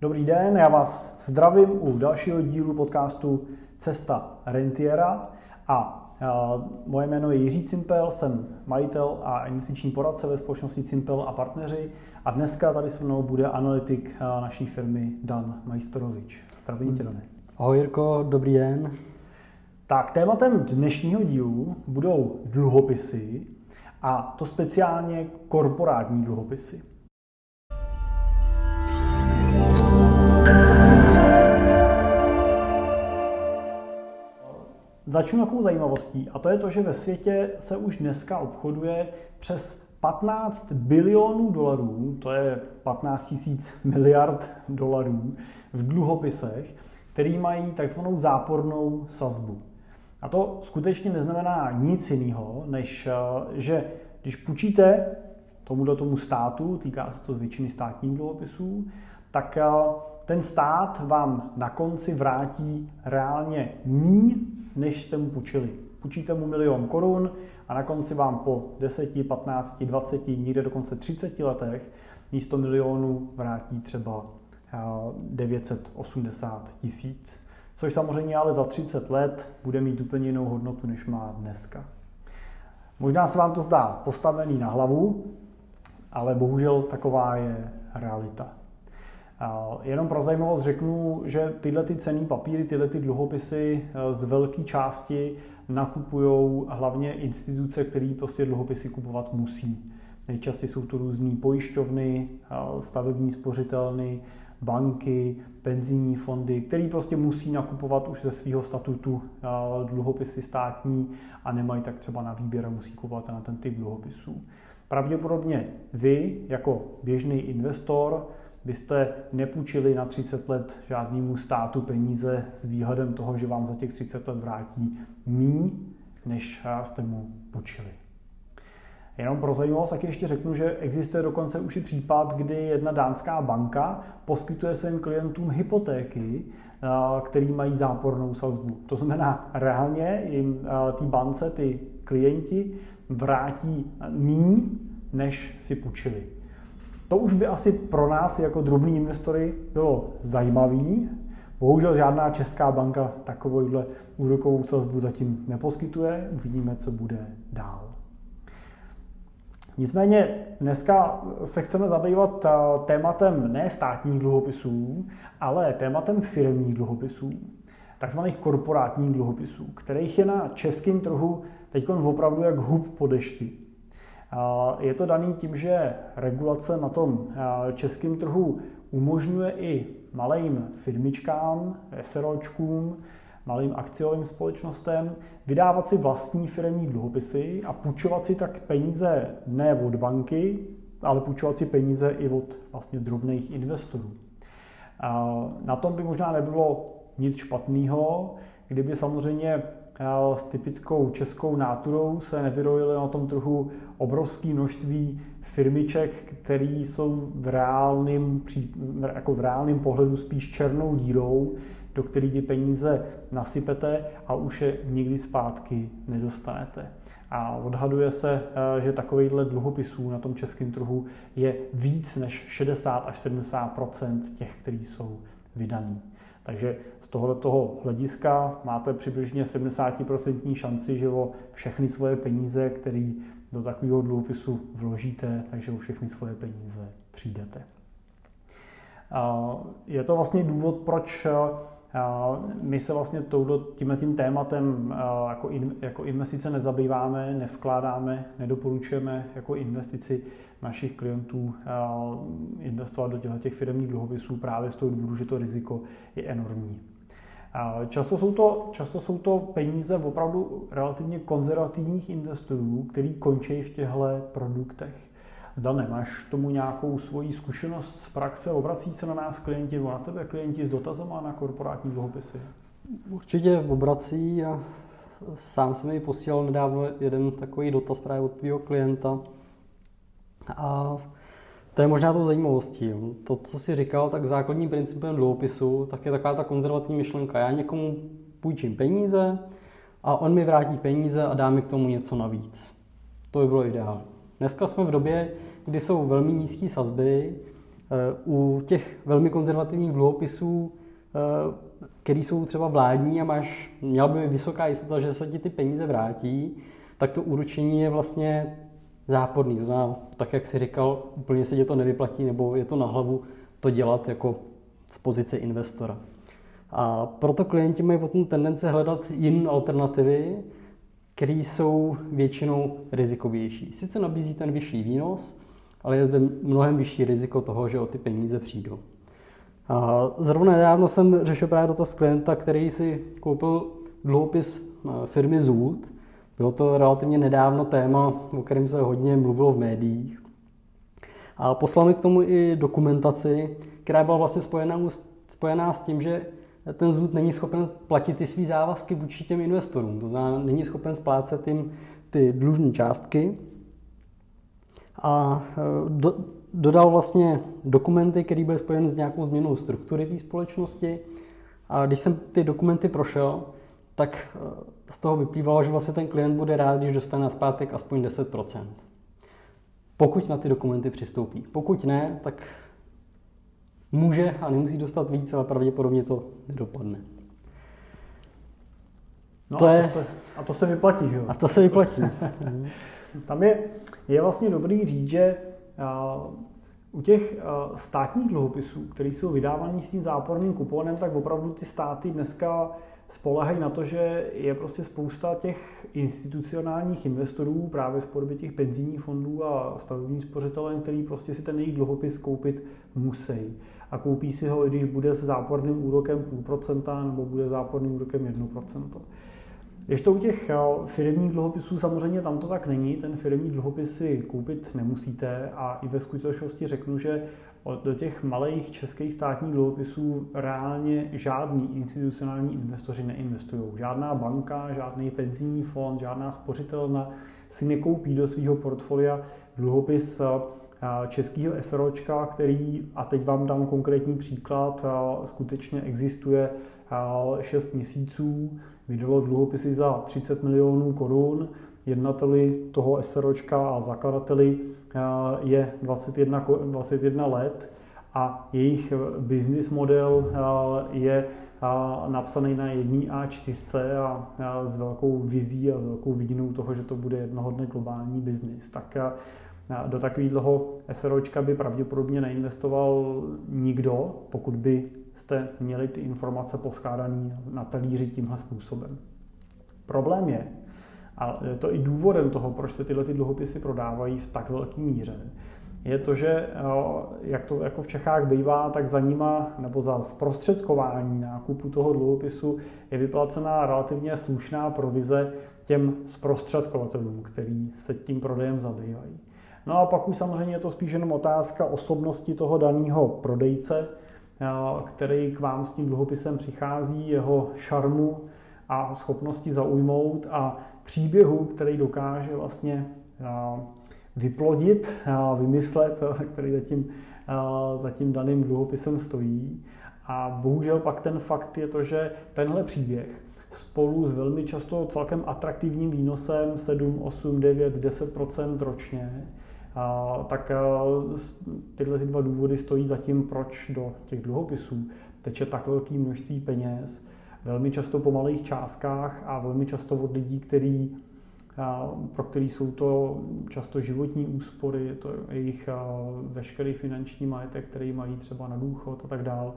Dobrý den, já vás zdravím u dalšího dílu podcastu Cesta rentiera a Moje jméno je Jiří Cimpel, jsem majitel a investiční poradce ve společnosti Cimpel a partneři a dneska tady se mnou bude analytik naší firmy Dan Majstorovič. Zdravím tě, Dane. Ahoj Jirko, dobrý den. Tak tématem dnešního dílu budou dluhopisy a to speciálně korporátní dluhopisy. Začnu takovou zajímavostí a to je to, že ve světě se už dneska obchoduje přes 15 bilionů dolarů, to je 15 tisíc miliard dolarů v dluhopisech, který mají takzvanou zápornou sazbu. A to skutečně neznamená nic jiného, než eh, že když půjčíte tomuto tomu státu, týká se to z většiny státních dluhopisů, tak eh, ten stát vám na konci vrátí reálně míň, než jste mu půjčili. Půjčíte mu milion korun a na konci vám po 10, 15, 20, někde dokonce 30 letech místo milionu vrátí třeba 980 eh, tisíc. Což samozřejmě ale za 30 let bude mít úplně jinou hodnotu, než má dneska. Možná se vám to zdá postavený na hlavu, ale bohužel taková je realita. Jenom pro zajímavost řeknu, že tyhle ty cený papíry, tyhle ty dluhopisy eh, z velké části nakupují hlavně instituce, které prostě dluhopisy kupovat musí. Nejčastěji jsou to různé pojišťovny, eh, stavební spořitelny, banky, penzijní fondy, který prostě musí nakupovat už ze svého statutu eh, dluhopisy státní a nemají tak třeba na výběr a musí kupovat na ten typ dluhopisů. Pravděpodobně vy, jako běžný investor, byste nepůjčili na 30 let žádnému státu peníze s výhledem toho, že vám za těch 30 let vrátí míň, než jste mu půjčili. Jenom pro zajímavost taky ještě řeknu, že existuje dokonce už i případ, kdy jedna dánská banka poskytuje svým klientům hypotéky, eh, který mají zápornou sazbu. To znamená, reálně jim eh, ty bance, ty klienti vrátí míň, než si půjčili. To už by asi pro nás jako drobní investory bylo zajímavý. Bohužel žádná česká banka takovouhle úrokovou sazbu zatím neposkytuje. Uvidíme, co bude dál. Nicméně dneska se chceme zabývat eh, tématem ne státních dluhopisů, ale tématem firmních dluhopisů, takzvaných korporátních dluhopisů, kterých je na českém trhu teď opravdu jak hub po dešti. Je to daný tím, že regulace na tom českém trhu umožňuje i malým firmičkám, SROčkům, malým akciovým společnostem vydávat si vlastní firmní dluhopisy a půjčovat si tak peníze ne od banky, ale půjčovat si peníze i od vlastně drobných investorů. Na tom by možná nebylo nic špatného, kdyby samozřejmě s typickou českou náturou se nevyrojily na tom trhu obrovské množství firmiček, které jsou v reálném, jako v reálném pohledu spíš černou dírou, do které ty peníze nasypete a už je nikdy zpátky nedostanete. A odhaduje se, eh, že takovýchhle dluhopisů na tom českém trhu je víc než 60 až 70% těch, který jsou vydaný. Takže tohoto toho hlediska máte přibližně 70% šanci, že o všechny svoje peníze, které do takového dluhopisu vložíte, takže o všechny svoje peníze přijdete. Je to vlastně důvod, proč my se vlastně tímhle tím tématem jako, in, jako investice nezabýváme, nevkládáme, nedoporučujeme jako investici našich klientů investovat do těchto těch firmních dluhopisů právě z toho důvodu, že to riziko je enormní. Často jsou, to, často jsou to peníze opravdu relativně konzervativních investorů, který končí v těchto produktech. Dane, máš tomu nějakou svoji zkušenost z praxe? Obrací se na nás klienti, na tebe klienti s dotazama na korporátní dluhopisy? Určitě obrací a sám jsem mi posílal nedávno jeden takový dotaz právě od tvého klienta. A to je možná tou zajímavostí. To, co jsi říkal, tak základním principem dluhopisu, tak je taková ta konzervativní myšlenka. Já někomu půjčím peníze a on mi vrátí peníze a dá mi k tomu něco navíc. To by bylo ideální. Dneska jsme v době, kdy jsou velmi nízké sazby U těch velmi konzervativních dluhopisů, které jsou třeba vládní a máš, měla by vysoká jistota, že se ti ty peníze vrátí, tak to úročení je vlastně záporný. To znamená, tak jak si říkal, úplně se tě to nevyplatí, nebo je to na hlavu to dělat jako z pozice investora. A proto klienti mají potom tendence hledat jiné alternativy, které jsou většinou rizikovější. Sice nabízí ten vyšší výnos, ale je zde mnohem vyšší riziko toho, že o ty peníze přijdou. A zrovna nedávno jsem řešil právě dotaz klienta, který si koupil dluhopis eh, firmy Zoot. Bylo to relativně nedávno téma, o kterém se hodně mluvilo v médiích. A poslal mi k tomu i dokumentaci, která byla vlastně spojená, spojená s tím, že ten zůd není schopen platit ty své závazky vůči těm investorům. To znamená, není schopen splácet jim ty dlužní částky. A e, do, dodal vlastně dokumenty, které byly spojeny s nějakou změnou struktury té společnosti. A když jsem ty dokumenty prošel, tak e, z toho vyplývalo, že vlastně ten klient bude rád, když dostane na zpátek aspoň 10%. Pokud na ty dokumenty přistoupí. Pokud ne, tak může a nemusí dostat víc, ale pravděpodobně to nedopadne. No to a, je... to se, a to se vyplatí, že jo? A to se vyplatí. Tam je, je vlastně dobrý říct, že uh, u těch uh, státních dluhopisů, které jsou vydávané s tím záporným kuponem, tak opravdu ty státy dneska spolehají na to, že je prostě spousta těch institucionálních investorů právě z podoby těch penzijních fondů a stavebních spořitelen, který prostě si ten jejich dluhopis koupit musí. A koupí si ho, i když bude s záporným úrokem půl procenta nebo bude záporným úrokem 1%. Když to u těch firmních dluhopisů samozřejmě tam to tak není, ten firmní dluhopis si koupit nemusíte a i ve skutečnosti řeknu, že do těch malých českých státních dluhopisů reálně žádný institucionální investoři neinvestují. Žádná banka, žádný penzijní fond, žádná spořitelna si nekoupí do svého portfolia dluhopis eh, českého SROčka, který, a teď vám dám konkrétní příklad, eh, skutečně existuje 6 měsíců, vydalo dluhopisy za 30 milionů korun, jednateli toho SROčka a zakladateli eh, je 21, 21 let a jejich business model eh, je eh, napsaný na jedné A4 a s velkou vizí a s velkou vidinou toho, že to bude jednoho dne globální biznis. Tak do takového SROčka by pravděpodobně neinvestoval nikdo, pokud by jste měli ty informace poskládané na talíři tímhle způsobem. Problém je, a je to i důvodem toho, proč se tyhle ty dluhopisy prodávají v tak velké míře, je to, že eh, jak to jako v Čechách bývá, tak za nima nebo za zprostředkování nákupu toho dluhopisu je vyplacená relativně slušná provize těm zprostředkovatelům, který se tím prodejem zabývají. No a pak už samozřejmě je to spíš jenom otázka osobnosti toho daného prodejce, eh, který k vám s tím dluhopisem přichází, jeho šarmu a schopnosti zaujmout a příběhu, který dokáže vlastně eh, vyplodit, vymyslet, který za tím, eh, za tím daným dluhopisem stojí. A bohužel pak ten fakt je to, že tenhle příběh spolu s velmi často celkem atraktivním výnosem 7, 8, 9, 10% ročně tak tyhle dva důvody stojí za tím, proč do těch dluhopisů teče tak velké množství peněz, velmi často po malých částkách a velmi často od lidí, který, pro který jsou to často životní úspory, je to jejich veškerý finanční majetek, který mají třeba na důchod a tak dále.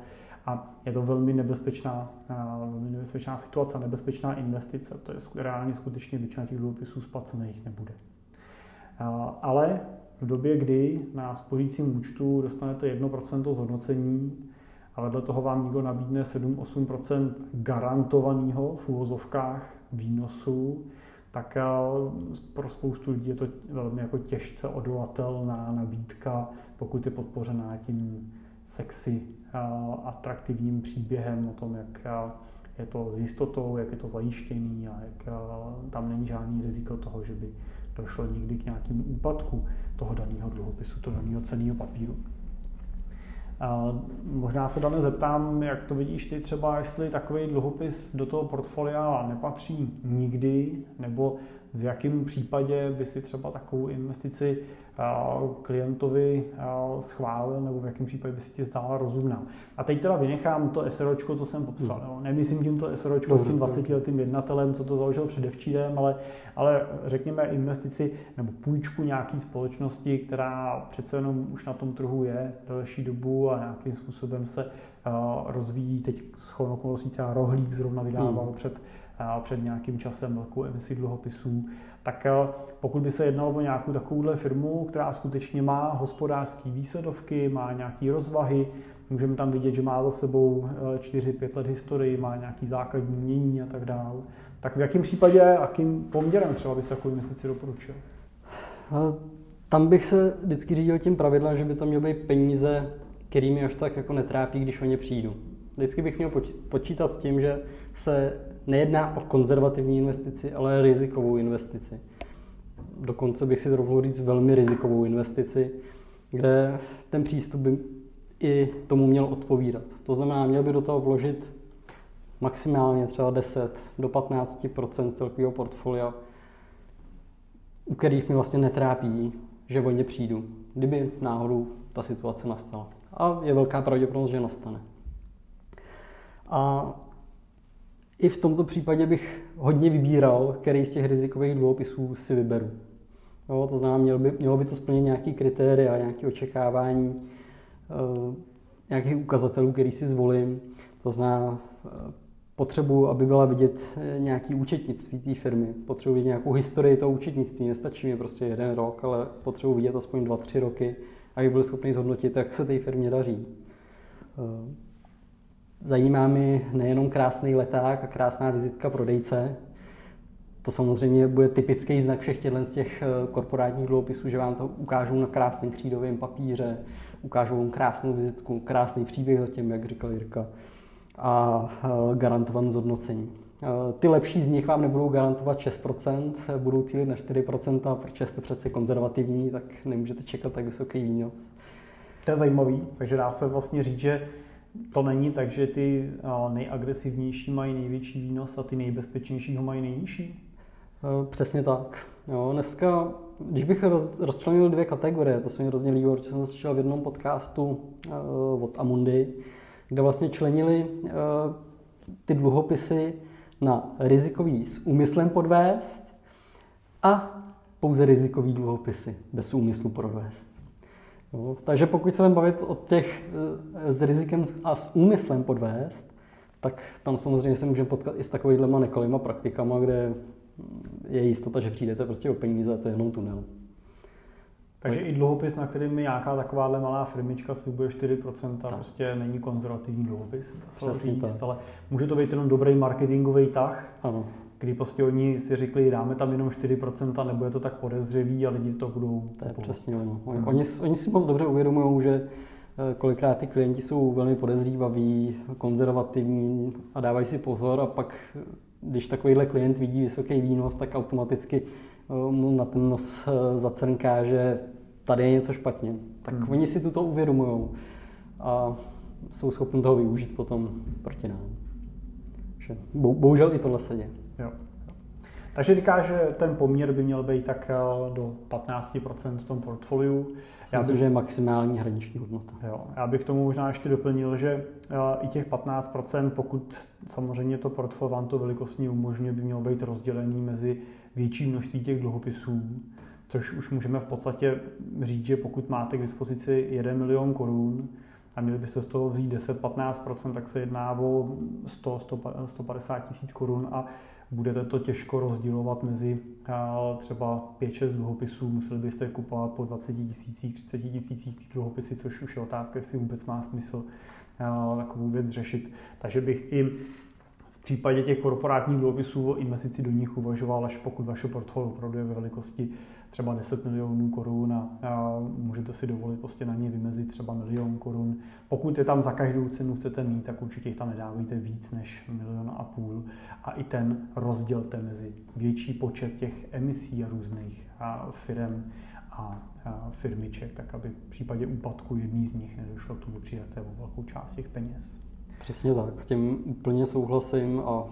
A je to velmi nebezpečná, velmi nebezpečná situace, nebezpečná investice. To je reálně skutečně většina těch dluhopisů splacených nebude. Ale v době, kdy na spořícím účtu dostanete 1% zhodnocení a vedle toho vám někdo nabídne 7-8% garantovaného v úvozovkách výnosu, tak eh, pro spoustu lidí je to velmi jako těžce odolatelná nabídka, pokud je podpořená tím sexy, eh, atraktivním příběhem o tom, jak eh, je to s jistotou, jak je to zajištěný a jak tam není žádný riziko toho, že by došlo někdy k nějakému úpadku toho daného dluhopisu, toho daného ceného papíru. Možná se Dane zeptám, jak to vidíš ty třeba, jestli takový dluhopis do toho portfolia nepatří nikdy, nebo v jakém případě by si třeba takovou investici klientovi schválil, nebo v jakém případě by si ti zdála rozumná. A teď teda vynechám to SROčko, co jsem popsal. Hmm. Nemyslím tím to SROčko s tím 20-letým jednatelem, co to založil předevčírem, ale, ale řekněme investici nebo půjčku nějaký společnosti, která přece jenom už na tom trhu je delší dobu a nějakým způsobem se rozvíjí. Teď s okolností třeba Rohlík zrovna vydával hmm. před před nějakým časem velkou emisi dluhopisů, tak eh, pokud by se jednalo o nějakou takovouhle firmu, která skutečně má hospodářské výsledovky, má nějaké rozvahy, můžeme tam vidět, že má za sebou 4-5 eh, let historii, má nějaký základní mění a tak dále, tak v jakém případě, jakým poměrem třeba bys takovou investici doporučil? Eh, tam bych se vždycky řídil tím pravidlem, že by to měly být peníze, kterými až tak jako netrápí, když o ně přijdu. Vždycky bych měl počítat s tím, že se nejedná o konzervativní investici, ale rizikovou investici. Dokonce bych si trochu říct velmi rizikovou investici, kde ten přístup by i tomu měl odpovídat. To znamená, měl by do toho vložit maximálně třeba 10 do 15% celkového portfolia, u kterých mi vlastně netrápí, že o ně přijdu, kdyby náhodou ta situace nastala. A je velká pravděpodobnost, že nastane. A i v tomto případě bych hodně vybíral, který z těch rizikových dluhopisů si vyberu. Jo, to znamená, mělo by, mělo by to splnit nějaký kritéria, nějaké očekávání, uh, nějakých ukazatelů, který si zvolím. To znamená, uh, potřebuji, aby byla vidět eh, nějaký účetnictví té firmy. Potřebuji vidět nějakou historii toho účetnictví. Nestačí mi prostě jeden rok, ale potřebuji vidět aspoň dva, tři roky, aby byl schopný zhodnotit, jak se té firmě daří. Zajímá mi nejenom krásný leták a krásná vizitka prodejce, to samozřejmě bude typický znak všech těchto z těch eh, korporátních dluhopisů, že vám to ukážou na krásném křídovém papíře, ukážou vám krásnou vizitku, krásný příběh zatím, jak říkal Jirka, a eh, garantované zhodnocení. Eh, ty lepší z nich vám nebudou garantovat 6%, budou cílit na 4%, protože jste přece konzervativní, tak nemůžete čekat tak vysoký výnos. To je zajímavý, takže dá se vlastně říct, že to není tak, že ty nejagresivnější mají největší výnos a ty nejbezpečnější ho mají nejnižší? E, přesně tak. Jo, dneska, když bych roz, rozčlenil dvě kategorie, to se mi hrozně líbilo, protože jsem slyšel v jednom podcastu uh, od Amundi, kde vlastně členili uh, ty dluhopisy na rizikový s úmyslem podvést a pouze rizikový dluhopisy bez úmyslu podvést. Jo, takže pokud se budeme bavit o těch eh, s rizikem a s úmyslem podvést, tak tam samozřejmě se můžeme potkat i s takovýhlema nekalýma praktikama, kde je jistota, že přijdete prostě o peníze a to je jenom tunel. Takže tak. i dluhopis, na kterým mi nějaká takováhle malá firmička slibuje 4%, tak. prostě není konzervativní dluhopis. Říct, ale může to být jenom dobrý marketingový tah, ano kdy prostě oni si řekli, dáme tam jenom 4%, nebo je to tak podezřelý a lidi to budou To je přesně ono. Oni, oni, oni si moc dobře uvědomují, že eh, kolikrát ty klienti jsou velmi podezřívaví, konzervativní a dávají si pozor a pak, když takovýhle klient vidí vysoký výnos, tak automaticky eh, mu na ten nos eh, zacrnká, že tady je něco špatně. Tak hmm. oni si tuto uvědomují a jsou schopni toho využít potom proti nám. Bohužel i tohle se děje. Jo. Takže říká, že ten poměr by měl být tak eh, do 15% v tom portfoliu. Já myslím, že je maximální hraniční hodnota. Jo. Já bych tomu možná ještě doplnil, že eh, i těch 15%, pokud samozřejmě to portfolio vám to velikostně umožňuje, by mělo být rozdělený mezi větší množství těch dluhopisů, což už můžeme v podstatě říct, že pokud máte k dispozici 1 milion korun, a měli byste z toho vzít 10-15%, tak se jedná o 100, 150 tisíc korun a budete to těžko rozdílovat mezi třeba 5-6 dluhopisů, museli byste kupovat po 20 tisících, 30 tisících dluhopisy, což už je otázka, jestli vůbec má smysl takovou věc řešit. Takže bych i v případě těch korporátních dluhopisů o investici do nich uvažoval, až pokud vaše portfolio opravdu je ve velikosti třeba 10 milionů korun a, a můžete si dovolit prostě na ně vymezit třeba milion korun. Pokud je tam za každou cenu chcete mít, tak určitě jich tam nedávejte víc než milion a půl a i ten rozdělte mezi větší počet těch emisí a různých firm a firmiček, tak aby v případě úpadku jedný z nich nedošlo k tomu přijaté o velkou část těch peněz. Přesně tak, s tím úplně souhlasím a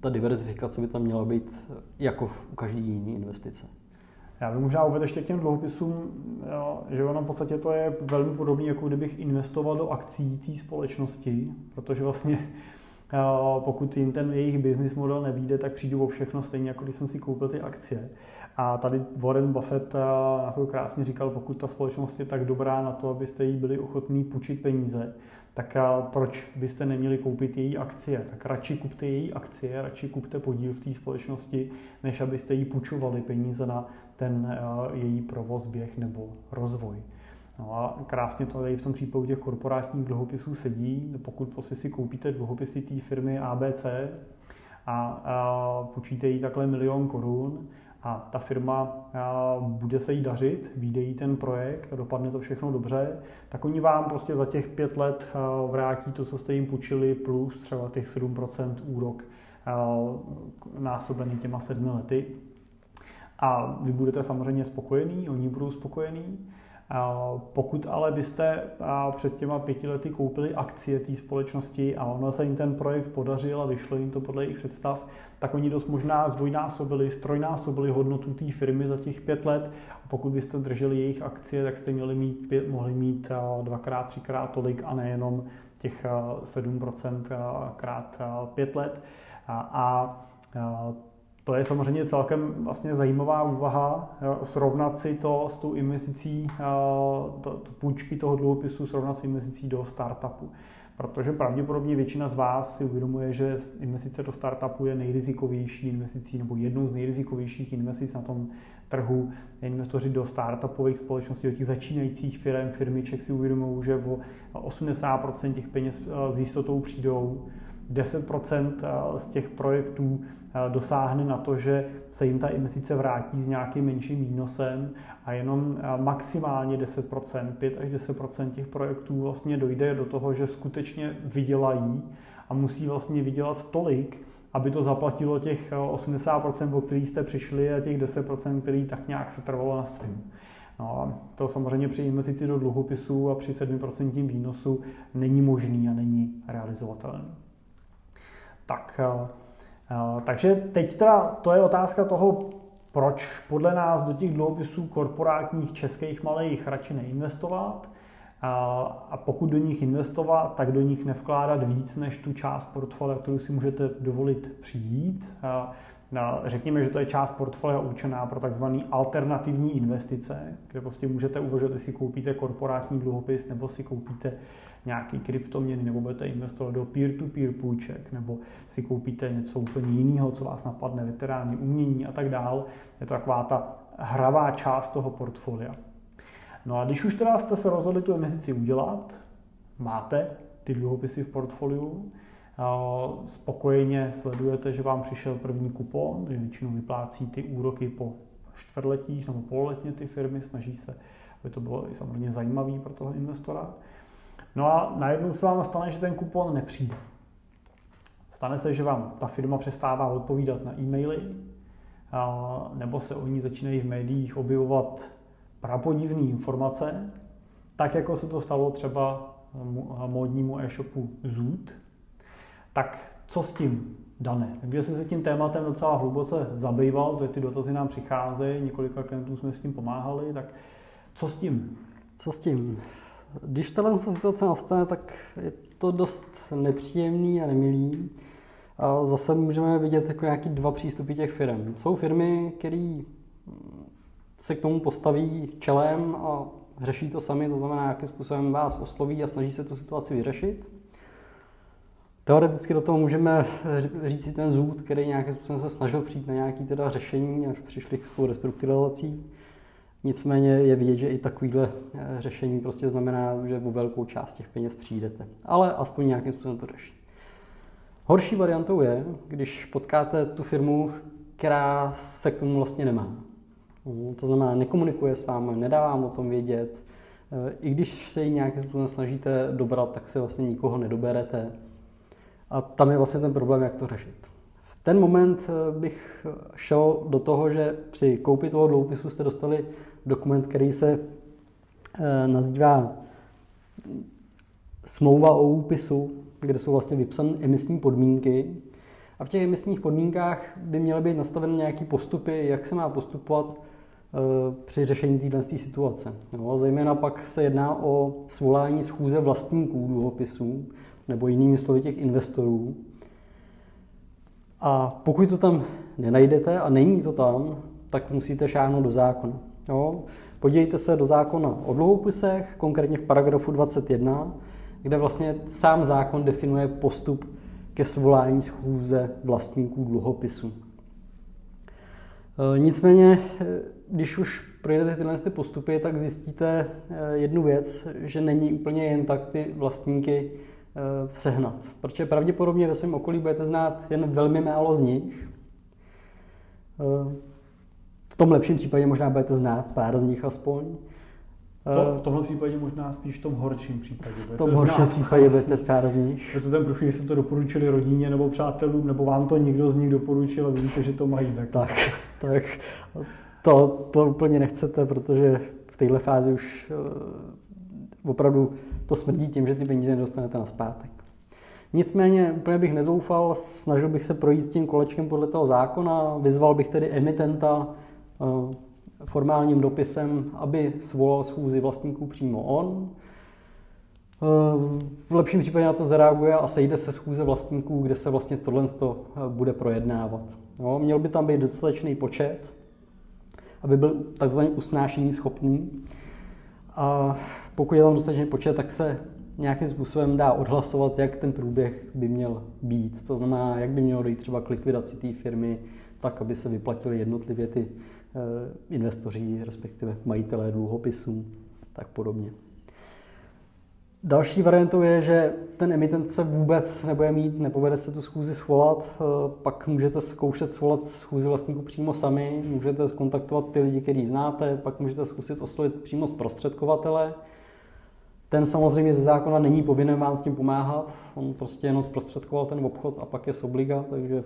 ta diverzifikace by tam měla být jako u každé jiné investice. Já bych možná uvedl ještě k těm dluhopisům, jo, že ono v podstatě to je velmi podobné, jako kdybych investoval do akcí té společnosti, protože vlastně pokud jim ten jejich business model nevíde, tak přijdu o všechno stejně, jako když jsem si koupil ty akcie. A tady Warren Buffett na to krásně říkal, pokud ta společnost je tak dobrá na to, abyste jí byli ochotní půjčit peníze, tak proč byste neměli koupit její akcie? Tak radši kupte její akcie, radši kupte podíl v té společnosti, než abyste jí půjčovali peníze na ten její provoz, běh nebo rozvoj. No a krásně to tady v tom případě těch korporátních dluhopisů sedí. Pokud prostě si koupíte dluhopisy té firmy ABC a, a půjčíte jí takhle milion korun, a ta firma bude se jí dařit, vyjde jí ten projekt a dopadne to všechno dobře, tak oni vám prostě za těch pět let vrátí to, co jste jim půjčili, plus třeba těch 7% úrok násobený těma sedmi lety. A vy budete samozřejmě spokojení, oni budou spokojení pokud ale byste před těma pěti lety koupili akcie té společnosti a ono se jim ten projekt podařil a vyšlo jim to podle jejich představ, tak oni dost možná zdvojnásobili, strojnásobili hodnotu té firmy za těch pět let. A pokud byste drželi jejich akcie, tak jste měli mít, mohli mít dvakrát, třikrát tolik a nejenom těch 7% krát pět let. A to je samozřejmě celkem vlastně zajímavá úvaha, srovnat si to s tou investicí, to, to půjčky toho dluhopisu, srovnat s investicí do startupu. Protože pravděpodobně většina z vás si uvědomuje, že investice do startupu je nejrizikovější investicí nebo jednou z nejrizikovějších investic na tom trhu. Investoři do startupových společností, do těch začínajících firm, firmiček si uvědomují, že o 80% těch peněz s jistotou přijdou 10% z těch projektů dosáhne na to, že se jim ta investice vrátí s nějakým menším výnosem a jenom maximálně 10%, 5 až 10% těch projektů vlastně dojde do toho, že skutečně vydělají a musí vlastně vydělat tolik, aby to zaplatilo těch 80%, o který jste přišli a těch 10%, který tak nějak se trvalo na svým. No a to samozřejmě při investici do dluhopisů a při 7% výnosu není možný a není realizovatelný. Tak Eh, takže teď teda to je otázka toho, proč podle nás do těch dluhopisů korporátních českých malých radši neinvestovat a pokud do nich investovat, tak do nich nevkládat víc než tu část portfolia, kterou si můžete dovolit přijít. Řekněme, že to je část portfolia určená pro takzvané alternativní investice, kde prostě můžete uvažovat, jestli koupíte korporátní dluhopis nebo si koupíte nějaký kryptoměny, nebo budete investovat do peer-to-peer půjček, nebo si koupíte něco úplně jiného, co vás napadne, veterány, umění a tak dál. Je to taková ta hravá část toho portfolia. No a když už teda jste se rozhodli tu investici udělat, máte ty dluhopisy v portfoliu, spokojeně sledujete, že vám přišel první kupon, že většinou vyplácí ty úroky po čtvrtletích nebo pololetně ty firmy, snaží se, aby to bylo i samozřejmě zajímavé pro toho investora. No a najednou se vám stane, že ten kupon nepřijde. Stane se, že vám ta firma přestává odpovídat na e-maily, nebo se o ní začínají v médiích objevovat prapodivné informace, tak jako se to stalo třeba módnímu e-shopu Zoot, tak co s tím, Dané? Takže jsi se tím tématem docela hluboce zabýval, to ty dotazy nám přicházejí, několika klientů jsme s tím pomáhali, tak co s tím? Co s tím? Když tato situace nastane, tak je to dost nepříjemný a nemilý. A zase můžeme vidět jako nějaký dva přístupy těch firm. Jsou firmy, které se k tomu postaví čelem a řeší to sami, to znamená, jakým způsobem vás osloví a snaží se tu situaci vyřešit. Teoreticky do toho můžeme říct i ten zůd, který nějakým způsobem se snažil přijít na nějaké teda řešení, až přišli s tou restrukturalizací. Nicméně je vidět, že i takovýhle eh, řešení prostě znamená, že o velkou část těch peněz přijdete. Ale aspoň nějakým způsobem to řeší. Horší variantou je, když potkáte tu firmu, která se k tomu vlastně nemá. Mm, to znamená, nekomunikuje s vámi, nedá vám o tom vědět. Eh, I když se ji nějakým způsobem snažíte dobrat, tak se vlastně nikoho nedoberete. A tam je vlastně ten problém, jak to řešit. Ten moment eh, bych šel do toho, že při koupi toho dluhopisu jste dostali dokument, který se eh, nazývá smlouva o úpisu, kde jsou vlastně vypsané emisní podmínky. A v těch emisních podmínkách by měly být nastaveny nějaké postupy, jak se má postupovat eh, při řešení této situace. No, zejména pak se jedná o svolání schůze vlastníků dluhopisů nebo jinými slovy těch investorů. A pokud to tam nenajdete a není to tam, tak musíte šáhnout do zákona. Jo? Podívejte se do zákona o dluhopisech, konkrétně v paragrafu 21, kde vlastně sám zákon definuje postup ke svolání schůze vlastníků dluhopisů. E, nicméně, e, když už projdete tyhle ty postupy, tak zjistíte e, jednu věc, že není úplně jen tak ty vlastníky sehnat. Protože pravděpodobně ve svém okolí budete znát jen velmi málo z nich. V tom lepším případě možná budete znát pár z nich aspoň. To, v tomhle případě možná spíš v tom horším případě. V tom horším případě budete pár z nich. Je to ten profil, jsem to doporučili rodině nebo přátelům, nebo vám to někdo z nich doporučil a víte, že to mají tak. Tak, tak to, to úplně nechcete, protože v této fázi už opravdu to smrdí tím, že ty peníze nedostanete na zpátek. Nicméně úplně bych nezoufal, snažil bych se projít tím kolečkem podle toho zákona, vyzval bych tedy emitenta uh, formálním dopisem, aby svolal schůzi vlastníků přímo on. V lepším případě na to zareaguje a sejde se schůze vlastníků, kde se vlastně tohle bude projednávat. Jo, měl by tam být dostatečný počet, aby byl takzvaně usnášení schopný. A pokud je tam dostatečný počet, tak se nějakým způsobem dá odhlasovat, jak ten průběh by měl být. To znamená, jak by mělo dojít třeba k likvidaci té firmy, tak, aby se vyplatily jednotlivě ty Eh, investoři, respektive majitelé dluhopisů, tak podobně. Další variantou je, že ten emitent se vůbec nebude mít, nepovede se tu schůzi svolat, eh, pak můžete zkoušet svolat schůzi vlastníků přímo sami, můžete skontaktovat ty lidi, který znáte, pak můžete zkusit oslovit přímo zprostředkovatele. Ten samozřejmě ze zákona není povinen vám s tím pomáhat, on prostě jenom zprostředkoval ten obchod a pak je obliga, takže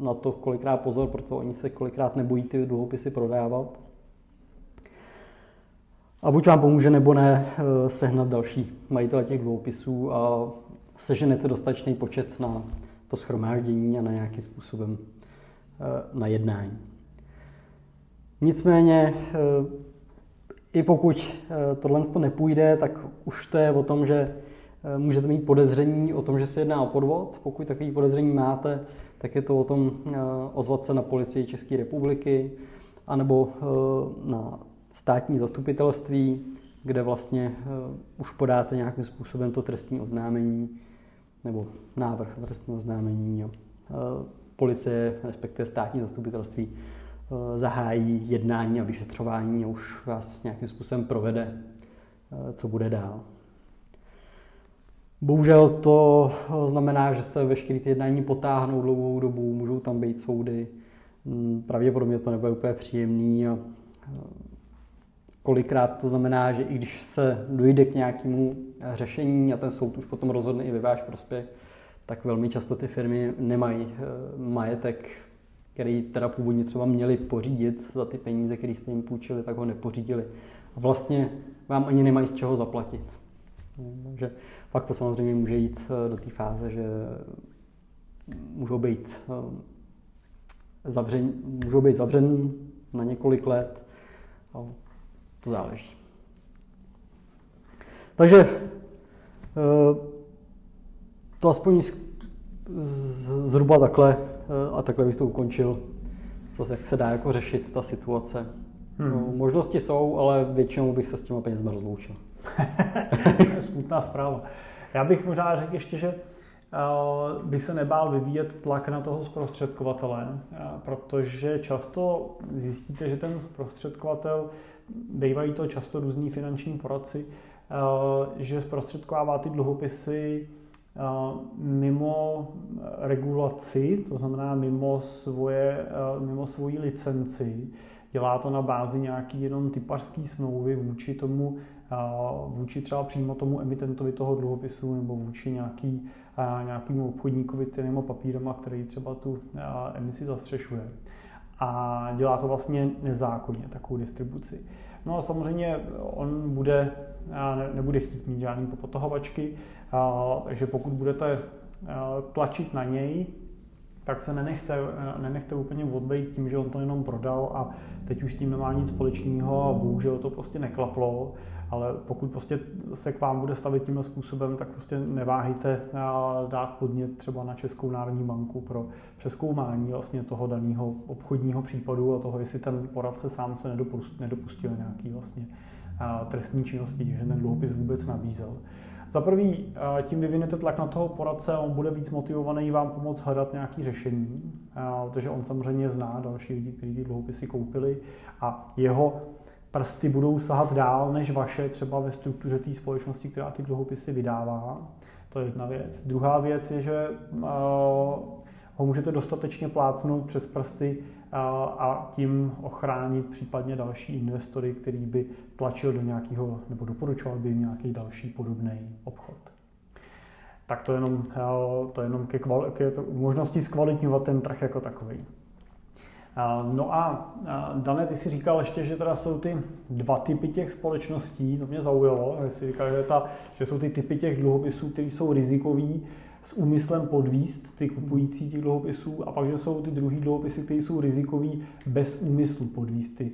na to kolikrát pozor, proto oni se kolikrát nebojí ty dluhopisy prodávat. A buď vám pomůže, nebo ne, eh, sehnat další majitele těch dluhopisů a seženete dostatečný počet na to schromáždění a na nějakým způsobem eh, na jednání. Nicméně, eh, i pokud tohle to nepůjde, tak už to je o tom, že můžete mít podezření o tom, že se jedná o podvod. Pokud takový podezření máte, tak je to o tom eh, ozvat se na policii České republiky anebo eh, na státní zastupitelství, kde vlastně eh, už podáte nějakým způsobem to trestní oznámení nebo návrh trestního oznámení. Jo. Policie, respektive státní zastupitelství, zahájí jednání a vyšetřování a už vás nějakým způsobem provede, co bude dál. Bohužel to znamená, že se veškeré ty jednání potáhnou dlouhou dobu, můžou tam být soudy. Mm, pravděpodobně to nebude úplně příjemný a kolikrát to znamená, že i když se dojde k nějakému řešení a ten soud už potom rozhodne i ve váš prospěch, tak velmi často ty firmy nemají eh, majetek, který teda původně třeba měli pořídit za ty peníze, které jste jim půjčili, tak ho nepořídili. A vlastně vám ani nemají z čeho zaplatit. Takže pak to samozřejmě může jít eh, do té fáze, že můžou být eh, zavřen, můžou být zavřen na několik let. A to záleží. Takže eh, to aspoň zhruba takhle a takhle bych to ukončil, co se, jak se dá jako řešit ta situace. Hmm. No, možnosti jsou, ale většinou bych se s těma penězma rozloučil. Smutná zpráva. Já bych možná řekl ještě, že eh, bych se nebál vyvíjet tlak na toho zprostředkovatele, eh, protože často zjistíte, že ten zprostředkovatel, bývají to často různí finanční poradci, eh, že zprostředkovává ty dluhopisy mimo regulaci, to znamená mimo, svoje, mimo svoji licenci. Dělá to na bázi nějaký jenom typařský smlouvy vůči tomu vůči třeba přímo tomu emitentovi toho dluhopisu nebo vůči nějaký, nějakému obchodníkovi s cenými papírama, který třeba tu emisi zastřešuje. A dělá to vlastně nezákonně, takovou distribuci. No a samozřejmě on bude, nebude chtít mít žádný popotahovačky, takže pokud budete tlačit na něj, tak se nenechte, nenechte úplně odbejt tím, že on to jenom prodal a teď už s tím nemá nic společného a bohužel to prostě neklaplo, ale pokud prostě se k vám bude stavit tímhle způsobem, tak prostě neváhejte dát podnět třeba na Českou národní banku pro přeskoumání vlastně toho daného obchodního případu a toho, jestli ten poradce sám se nedopustil nějaký vlastně trestní činnosti, že ten dluhopis vůbec nabízel. Za prvý, tím vyvinete tlak na toho poradce on bude víc motivovaný vám pomoct hledat nějaké řešení, protože on samozřejmě zná další lidi, kteří ty dluhopisy koupili a jeho prsty budou sahat dál než vaše, třeba ve struktuře té společnosti, která ty dluhopisy vydává. To je jedna věc. Druhá věc je, že ho můžete dostatečně plácnout přes prsty a tím ochránit případně další investory, který by tlačil do nějakého, nebo doporučoval by nějaký další podobný obchod. Tak to jenom, to jenom ke, kval, ke to, možnosti zkvalitňovat ten trh jako takový. No a Dané, ty si říkal ještě, že teda jsou ty dva typy těch společností, to mě zaujalo, že jsi říkal, že, ta, že jsou ty typy těch dluhopisů, které jsou rizikový s úmyslem podvíst ty kupující těch dluhopisů a pak, že jsou ty druhý dluhopisy, které jsou rizikový bez úmyslu podvíst ty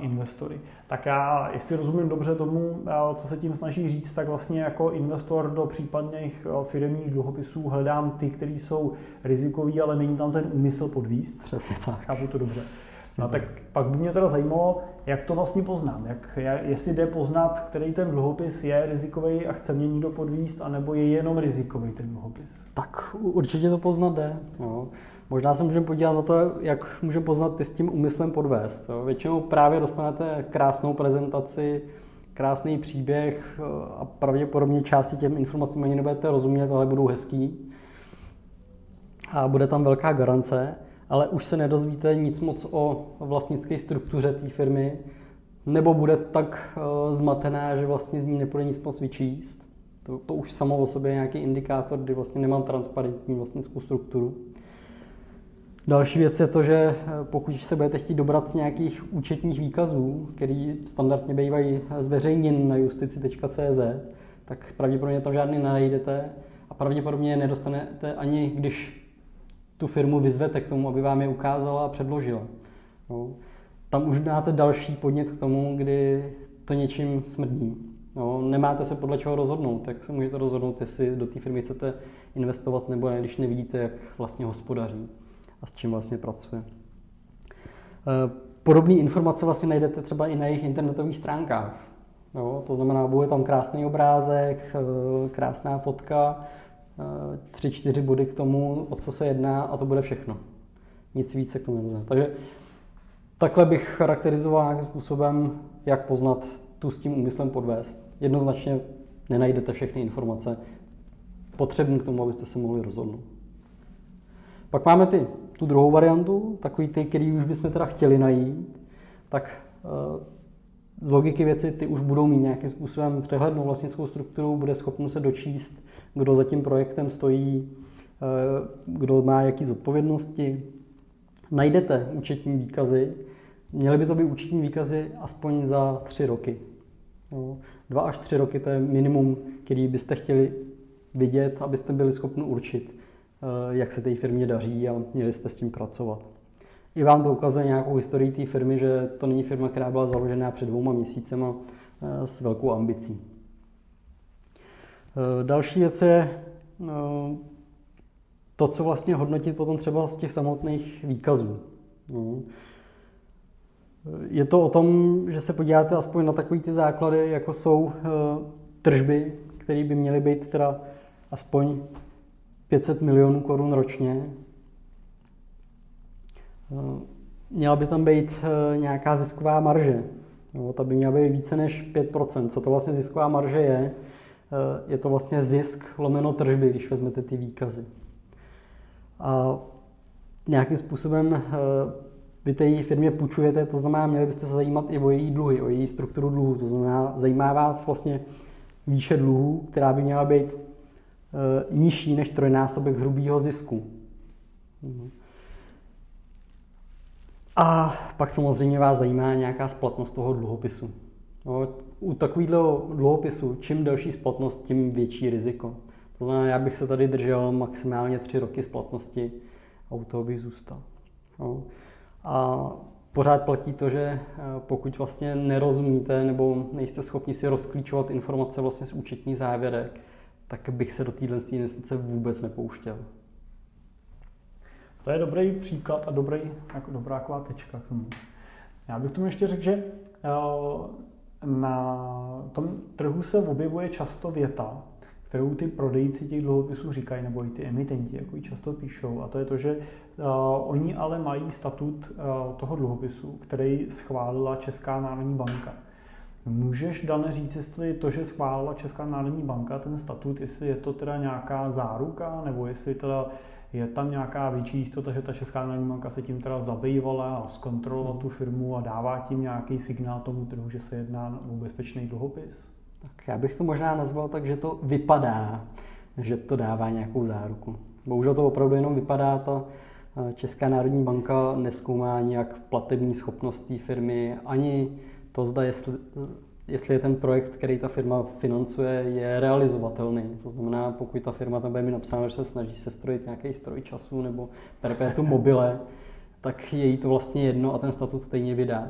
investory. Tak já, jestli rozumím dobře tomu, co se tím snaží říct, tak vlastně jako investor do případných firmních dluhopisů hledám ty, které jsou rizikový, ale není tam ten úmysl podvíst. Přesně tak. Chápu to dobře. No tak pak by mě teda zajímalo, jak to vlastně poznám. Jak, jestli jde poznat, který ten dluhopis je rizikový a chce mě někdo podvíst, anebo je jenom rizikový ten dluhopis. Tak určitě to poznat jde. Jo. Možná se můžeme podívat na to, jak můžeme poznat ty s tím úmyslem podvést. Jo. Většinou právě dostanete krásnou prezentaci, krásný příběh a pravděpodobně části těm informacím ani nebudete rozumět, ale budou hezký. A bude tam velká garance ale už se nedozvíte nic moc o vlastnické struktuře té firmy, nebo bude tak uh, zmatená, že vlastně z ní nepůjde nic moc vyčíst. To, to už samo o sobě je nějaký indikátor, kdy vlastně nemám transparentní vlastnickou strukturu. Další věc je to, že eh, pokud se budete chtít dobrat nějakých účetních výkazů, který standardně bývají zveřejněn na justici.cz, tak pravděpodobně tam žádný nenajdete a pravděpodobně je nedostanete ani když tu firmu vyzvete k tomu, aby vám je ukázala a předložila. No. Tam už máte další podnět k tomu, kdy to něčím smrdí. No, nemáte se podle čeho rozhodnout, tak se můžete rozhodnout, jestli do té firmy chcete investovat nebo ne, když nevidíte, jak vlastně hospodaří a s čím vlastně pracuje. Eh, podobné informace vlastně najdete třeba i na jejich internetových stránkách. Jo, to znamená, bude tam krásný obrázek, eh, krásná fotka, Eh, tři, čtyři body k tomu, o co se jedná a to bude všechno. Nic víc se k tomu nemůže. Takže takhle bych charakterizoval nějakým způsobem, jak poznat tu s tím úmyslem podvést. Jednoznačně nenajdete všechny informace potřebné k tomu, abyste se mohli rozhodnout. Pak máme ty, tu druhou variantu, takový ty, který už bychom teda chtěli najít, tak eh, z logiky věci ty už budou mít nějakým způsobem přehlednou vlastnickou strukturu, bude schopno se dočíst kdo za tím projektem stojí, eh, kdo má jaký zodpovědnosti. Najdete účetní výkazy, měly by to být účetní výkazy aspoň za tři roky. Dva až tři roky to je minimum, který byste chtěli vidět, abyste byli schopni určit, jak se té firmě daří a měli jste s tím pracovat. I vám to ukazuje nějakou historii té firmy, že to není firma, která byla založena před dvouma měsícema eh, s velkou ambicí. Eh, další věc je eh, to, co vlastně hodnotit potom třeba z těch samotných výkazů. No. Je to o tom, že se podíváte aspoň na takové ty základy, jako jsou eh, tržby, které by měly být teda aspoň 500 milionů korun ročně. Měla by tam být nějaká zisková marže. No, ta by měla být více než 5%. Co to vlastně zisková marže je? Eh, je to vlastně zisk lomeno tržby, když vezmete ty výkazy. A nějakým způsobem eh, vy té firmě půjčujete, to znamená, měli byste se zajímat i o její dluhy, o její strukturu dluhu. To znamená, zajímá vás vlastně výše dluhů, která by měla být eh, nižší než trojnásobek hrubého zisku. A pak samozřejmě vás zajímá nějaká splatnost toho dluhopisu. No, u takového dluhopisu, čím delší splatnost, tím větší riziko. To znamená, já bych se tady držel maximálně tři roky splatnosti a u toho bych zůstal. No. A pořád platí to, že eh, pokud vlastně nerozumíte nebo nejste schopni si rozklíčovat informace vlastně z účetní závěrek, tak bych se do téhle investice vůbec nepouštěl. To je dobrý příklad a dobrý, jako dobrá taková tečka k tomu. Já bych tomu ještě řekl, že eh, na tom trhu se objevuje často věta, kterou ty prodejci těch dluhopisů říkají, nebo i ty emitenti, jako ji často píšou, a to je to, že uh, oni ale mají statut uh, toho dluhopisu, který schválila Česká národní banka. Můžeš, Dane, říct, jestli to, že schválila Česká národní banka ten statut, jestli je to teda nějaká záruka, nebo jestli teda je tam nějaká větší jistota, že ta Česká národní banka se tím teda zabývala a zkontrolovala tu firmu a dává tím nějaký signál tomu trhu, že se jedná o bezpečný dluhopis? Tak já bych to možná nazval tak, že to vypadá, že to dává nějakou záruku. Bohužel to opravdu jenom vypadá, to eh, Česká národní banka neskoumá nějak platební schopnost té firmy, ani to zda, jestli, jestli je ten projekt, který ta firma financuje, je realizovatelný. To znamená, pokud ta firma tam bude mi napsáno, že se snaží se strojit nějaký stroj času nebo perpetuum mobile, tak je jí to vlastně jedno a ten statut stejně vydá.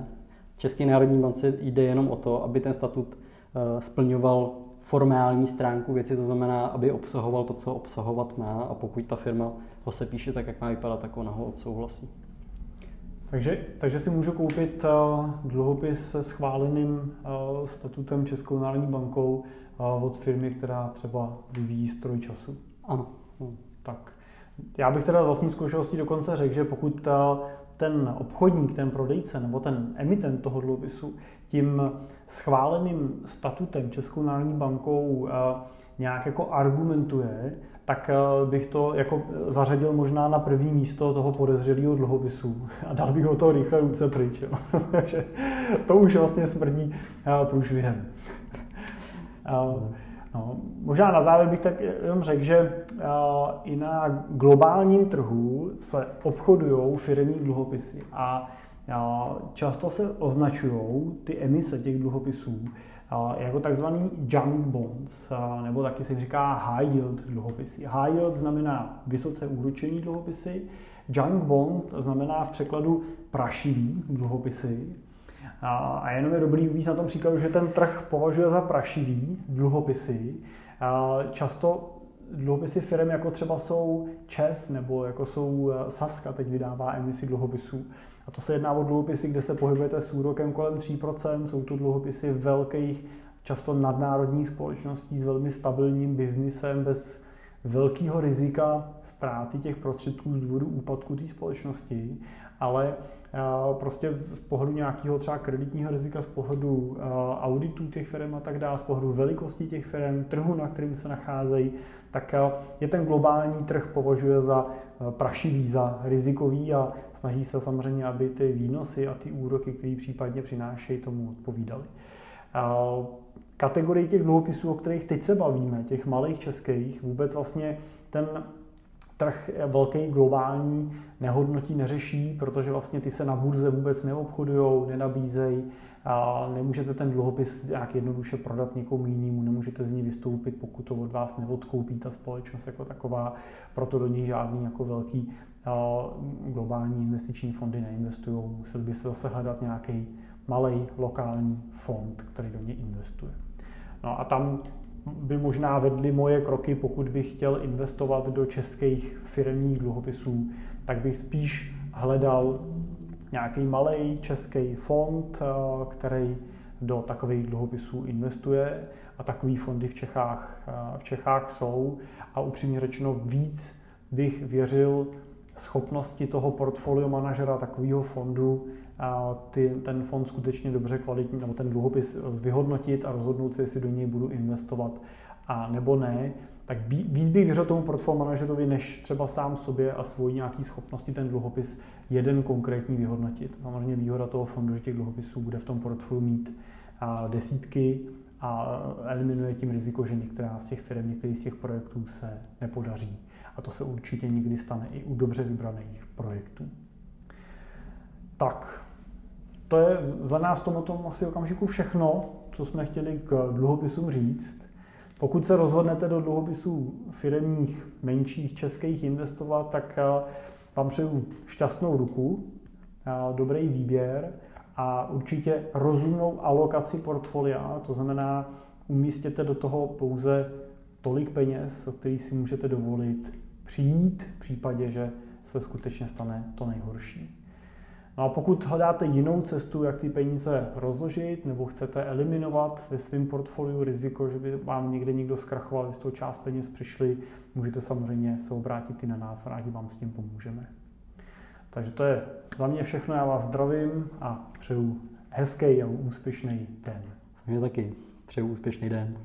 České národní bance jde jenom o to, aby ten statut Eh, splňoval formální stránku věci, to znamená, aby obsahoval to, co obsahovat má a pokud ta firma ho se píše tak, jak má vypadat, tak ona ho odsouhlasí. Takže, takže si můžu koupit uh, dluhopis se schváleným uh, statutem Českou národní bankou uh, od firmy, která třeba vyvíjí stroj času. Ano. Tak. Já bych teda z vlastní zkušeností dokonce řekl, že pokud ten obchodník, ten prodejce nebo ten emitent toho dluhopisu tím schváleným statutem Českou národní bankou eh, nějak jako argumentuje, tak eh, bych to jako zařadil možná na první místo toho podezřelého dluhopisu a dal bych ho to rychle ruce pryč. Takže to už vlastně smrdí eh, průšvihem. No, možná na závěr bych tak jenom řekl, že i na globálním trhu se obchodují firmní dluhopisy a často se označují ty emise těch dluhopisů jako takzvaný junk bonds, nebo taky se říká high yield dluhopisy. High yield znamená vysoce úročený dluhopisy, junk bond znamená v překladu prašivý dluhopisy. A jenom je dobrý uvíct na tom příkladu, že ten trh považuje za prašivý dluhopisy. Často dluhopisy firm, jako třeba jsou ČES nebo jako jsou e, Saska, teď vydává emisi dluhopisů, a to se jedná o dluhopisy, kde se pohybujete s úrokem kolem 3%. Jsou to dluhopisy velkých, často nadnárodních společností s velmi stabilním biznisem, bez velkého rizika ztráty těch prostředků z důvodu úpadku té společnosti, ale prostě z pohledu nějakého třeba kreditního rizika, z pohledu auditů těch firm a tak dále, z pohledu velikosti těch firm, trhu, na kterým se nacházejí, tak je ten globální trh považuje za prašivý, za rizikový a snaží se samozřejmě, aby ty výnosy a ty úroky, které případně přinášejí, tomu odpovídaly. Kategorii těch dluhopisů, o kterých teď se bavíme, těch malých českých, vůbec vlastně ten trh velký globální nehodnotí, neřeší, protože vlastně ty se na burze vůbec neobchodují, nenabízejí, a nemůžete ten dluhopis nějak jednoduše prodat někomu jinému, nemůžete z ní vystoupit, pokud to od vás neodkoupí ta společnost jako taková, proto do ní žádný jako velký globální investiční fondy neinvestují. Museli by se zase hledat nějaký malý lokální fond, který do něj investuje. No a tam by možná vedly moje kroky, pokud bych chtěl investovat do českých firmních dluhopisů, tak bych spíš hledal nějaký malý český fond, eh, který do takových dluhopisů investuje. A takový fondy v Čechách, eh, v Čechách jsou. A upřímně řečeno víc bych věřil schopnosti toho portfolio manažera takového fondu a ty, ten fond skutečně dobře kvalitní, nebo ten dluhopis vyhodnotit a rozhodnout si, jestli do něj budu investovat a nebo ne, tak víc bych věřil tomu portfolio manažerovi, než třeba sám sobě a svoji nějaký schopnosti ten dluhopis jeden konkrétní vyhodnotit. Samozřejmě výhoda toho fondu, že těch dluhopisů bude v tom portfoliu mít desítky a eliminuje tím riziko, že některá z těch firm, některý z těch projektů se nepodaří. A to se určitě nikdy stane i u dobře vybraných projektů. Tak, to je za nás tom asi okamžiku všechno, co jsme chtěli k dluhopisům říct. Pokud se rozhodnete do dluhopisů firmních, menších, českých investovat, tak vám přeju šťastnou ruku, dobrý výběr a určitě rozumnou alokaci portfolia, to znamená, umístěte do toho pouze tolik peněz, o který si můžete dovolit přijít v případě, že se skutečně stane to nejhorší. No a pokud hledáte jinou cestu, jak ty peníze rozložit, nebo chcete eliminovat ve svém portfoliu riziko, že by vám někde někdo zkrachoval, z toho část peněz přišli, můžete samozřejmě se obrátit i na nás, rádi vám s tím pomůžeme. Takže to je za mě všechno, já vás zdravím a přeju hezký a úspěšný den. Mě taky přeju úspěšný den.